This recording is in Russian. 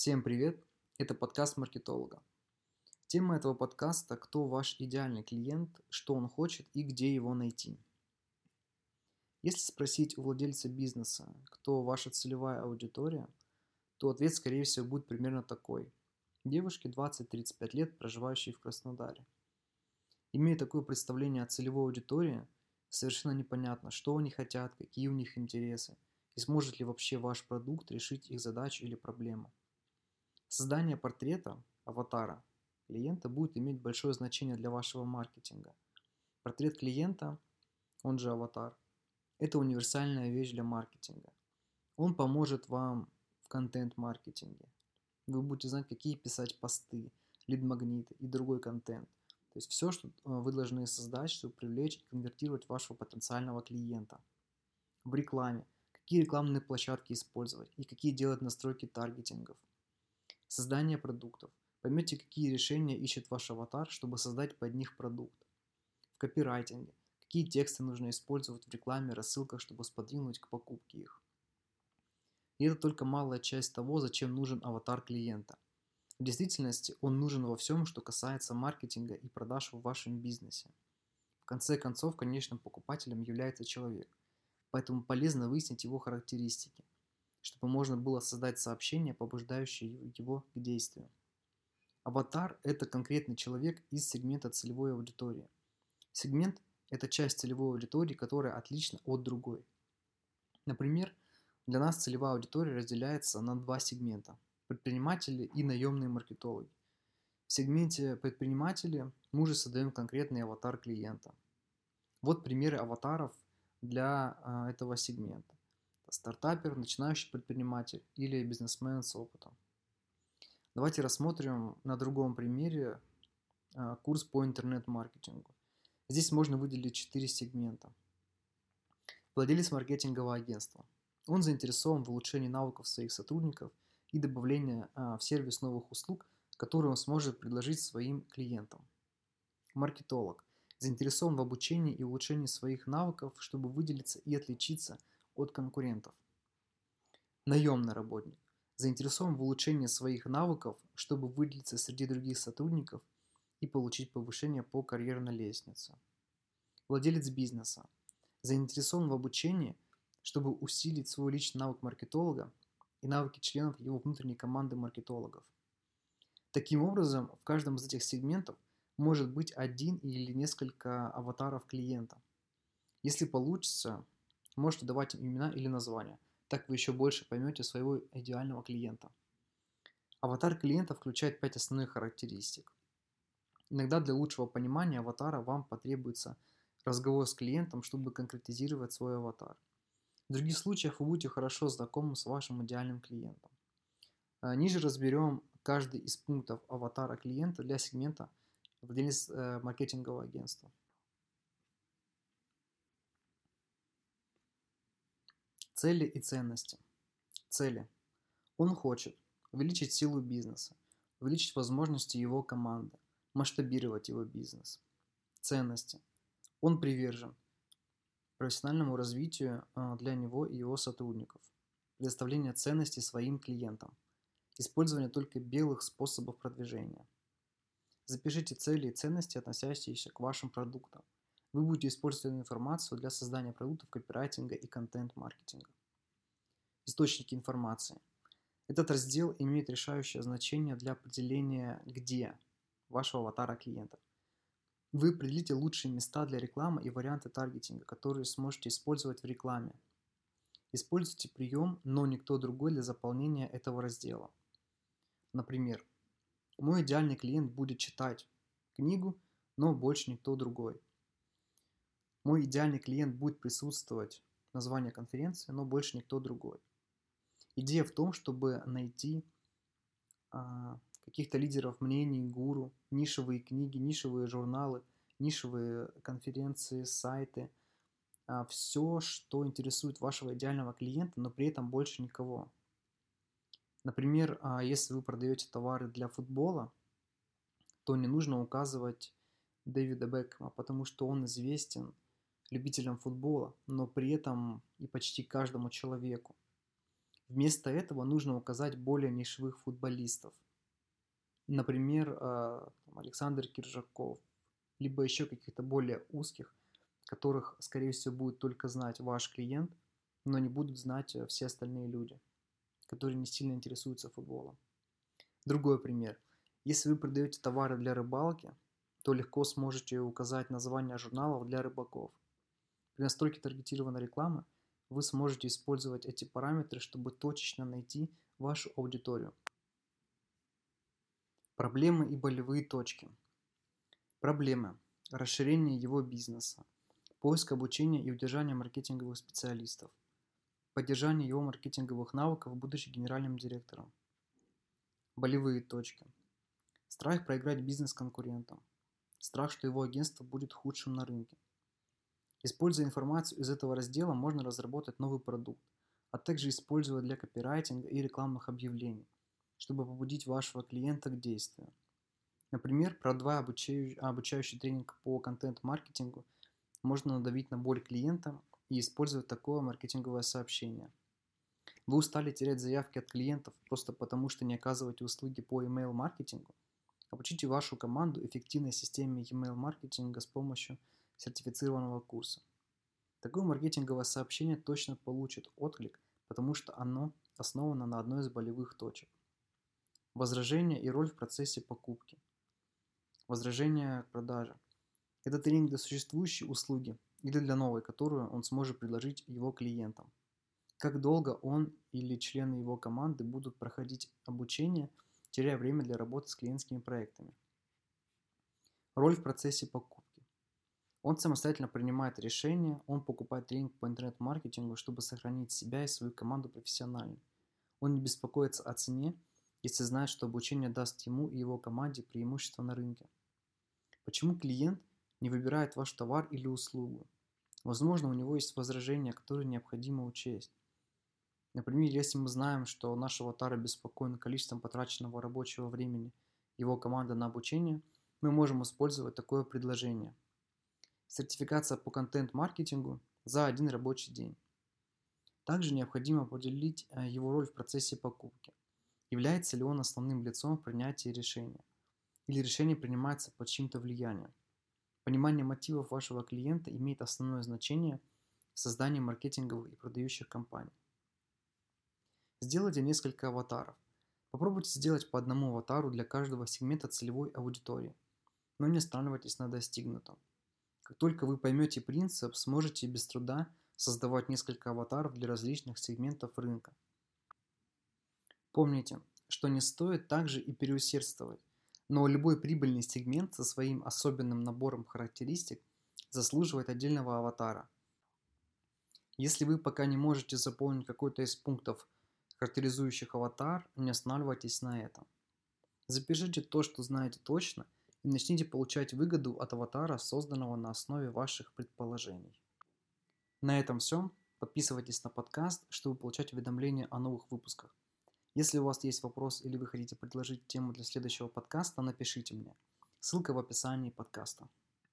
Всем привет! Это подкаст маркетолога. Тема этого подкаста – кто ваш идеальный клиент, что он хочет и где его найти. Если спросить у владельца бизнеса, кто ваша целевая аудитория, то ответ, скорее всего, будет примерно такой. Девушки 20-35 лет, проживающие в Краснодаре. Имея такое представление о целевой аудитории, совершенно непонятно, что они хотят, какие у них интересы, и сможет ли вообще ваш продукт решить их задачу или проблему. Создание портрета, аватара, клиента будет иметь большое значение для вашего маркетинга. Портрет клиента, он же аватар, это универсальная вещь для маркетинга. Он поможет вам в контент-маркетинге. Вы будете знать, какие писать посты, лид-магниты и другой контент. То есть все, что э, вы должны создать, чтобы привлечь и конвертировать вашего потенциального клиента. В рекламе. Какие рекламные площадки использовать и какие делать настройки таргетингов – Создание продуктов. Поймете, какие решения ищет ваш аватар, чтобы создать под них продукт. В копирайтинге. Какие тексты нужно использовать в рекламе, рассылках, чтобы сподвинуть к покупке их. И это только малая часть того, зачем нужен аватар клиента. В действительности он нужен во всем, что касается маркетинга и продаж в вашем бизнесе. В конце концов, конечным покупателем является человек, поэтому полезно выяснить его характеристики – чтобы можно было создать сообщение, побуждающее его к действию. Аватар – это конкретный человек из сегмента целевой аудитории. Сегмент – это часть целевой аудитории, которая отлична от другой. Например, для нас целевая аудитория разделяется на два сегмента – предприниматели и наемные маркетологи. В сегменте предприниматели мы уже создаем конкретный аватар клиента. Вот примеры аватаров для а, этого сегмента стартапер, начинающий предприниматель или бизнесмен с опытом. Давайте рассмотрим на другом примере а, курс по интернет-маркетингу. Здесь можно выделить четыре сегмента. Владелец маркетингового агентства. Он заинтересован в улучшении навыков своих сотрудников и добавлении а, в сервис новых услуг, которые он сможет предложить своим клиентам. Маркетолог. Заинтересован в обучении и улучшении своих навыков, чтобы выделиться и отличиться – от конкурентов. Наемный работник заинтересован в улучшении своих навыков, чтобы выделиться среди других сотрудников и получить повышение по карьерной лестнице. Владелец бизнеса заинтересован в обучении, чтобы усилить свой личный навык маркетолога и навыки членов его внутренней команды маркетологов. Таким образом, в каждом из этих сегментов может быть один или несколько аватаров клиента. Если получится, Можете давать им имена или названия. Так вы еще больше поймете своего идеального клиента. Аватар клиента включает 5 основных характеристик. Иногда для лучшего понимания аватара вам потребуется разговор с клиентом, чтобы конкретизировать свой аватар. В других случаях вы будете хорошо знакомы с вашим идеальным клиентом. А, ниже разберем каждый из пунктов аватара клиента для сегмента владелец э, маркетингового агентства. Цели и ценности. Цели. Он хочет увеличить силу бизнеса, увеличить возможности его команды, масштабировать его бизнес. Ценности. Он привержен профессиональному развитию а, для него и его сотрудников, предоставление ценностей своим клиентам, использование только белых способов продвижения. Запишите цели и ценности, относящиеся к вашим продуктам – вы будете использовать эту информацию для создания продуктов копирайтинга и контент-маркетинга. Источники информации. Этот раздел имеет решающее значение для определения где вашего аватара клиента. Вы определите лучшие места для рекламы и варианты таргетинга, которые сможете использовать в рекламе. Используйте прием, но никто другой для заполнения этого раздела. Например, мой идеальный клиент будет читать книгу, но больше никто другой. Мой идеальный клиент будет присутствовать в названии конференции, но больше никто другой. Идея в том, чтобы найти а, каких-то лидеров мнений, гуру, нишевые книги, нишевые журналы, нишевые конференции, сайты, а, все, что интересует вашего идеального клиента, но при этом больше никого. Например, а, если вы продаете товары для футбола, то не нужно указывать Дэвида Бекхэма, потому что он известен любителям футбола, но при этом и почти каждому человеку. Вместо этого нужно указать более нишевых футболистов. Например, э, Александр Киржаков, либо еще каких-то более узких, которых, скорее всего, будет только знать ваш клиент, но не будут знать э, все остальные люди, которые не сильно интересуются футболом. Другой пример. Если вы продаете товары для рыбалки, то легко сможете указать название журналов для рыбаков. При настройке таргетированной рекламы вы сможете использовать эти параметры, чтобы точечно найти вашу аудиторию. Проблемы и болевые точки. Проблемы. Расширение его бизнеса. Поиск обучения и удержание маркетинговых специалистов. Поддержание его маркетинговых навыков, будучи генеральным директором. Болевые точки. Страх проиграть бизнес конкурентам. Страх, что его агентство будет худшим на рынке. Используя информацию из этого раздела, можно разработать новый продукт, а также использовать для копирайтинга и рекламных объявлений, чтобы побудить вашего клиента к действию. Например, продавая обучающий, обучающий тренинг по контент-маркетингу, можно надавить на боль клиента и использовать такое маркетинговое сообщение. Вы устали терять заявки от клиентов просто потому, что не оказываете услуги по email-маркетингу? Обучите вашу команду эффективной системе email-маркетинга с помощью сертифицированного курса. Такое маркетинговое сообщение точно получит отклик, потому что оно основано на одной из болевых точек. Возражение и роль в процессе покупки. Возражение к продаже. Это тренинг для существующей услуги или для новой, которую он сможет предложить его клиентам. Как долго он или члены его команды будут проходить обучение, теряя время для работы с клиентскими проектами. Роль в процессе покупки. Он самостоятельно принимает решения, он покупает тренинг по интернет-маркетингу, чтобы сохранить себя и свою команду профессионально. Он не беспокоится о цене, если знает, что обучение даст ему и его команде преимущество на рынке. Почему клиент не выбирает ваш товар или услугу? Возможно, у него есть возражения, которые необходимо учесть. Например, если мы знаем, что наш аватар обеспокоен количеством потраченного рабочего времени его команды на обучение, мы можем использовать такое предложение – сертификация по контент-маркетингу за один рабочий день. Также необходимо определить э, его роль в процессе покупки. Является ли он основным лицом в принятии решения? Или решение принимается под чьим-то влиянием? Понимание мотивов вашего клиента имеет основное значение в создании маркетинговых и продающих компаний. Сделайте несколько аватаров. Попробуйте сделать по одному аватару для каждого сегмента целевой аудитории, но не останавливайтесь на достигнутом. Как только вы поймете принцип, сможете без труда создавать несколько аватаров для различных сегментов рынка. Помните, что не стоит также и переусердствовать, но любой прибыльный сегмент со своим особенным набором характеристик заслуживает отдельного аватара. Если вы пока не можете заполнить какой-то из пунктов, характеризующих аватар, не останавливайтесь на этом. Запишите то, что знаете точно – и начните получать выгоду от аватара, созданного на основе ваших предположений. На этом все. Подписывайтесь на подкаст, чтобы получать уведомления о новых выпусках. Если у вас есть вопрос или вы хотите предложить тему для следующего подкаста, напишите мне. Ссылка в описании подкаста.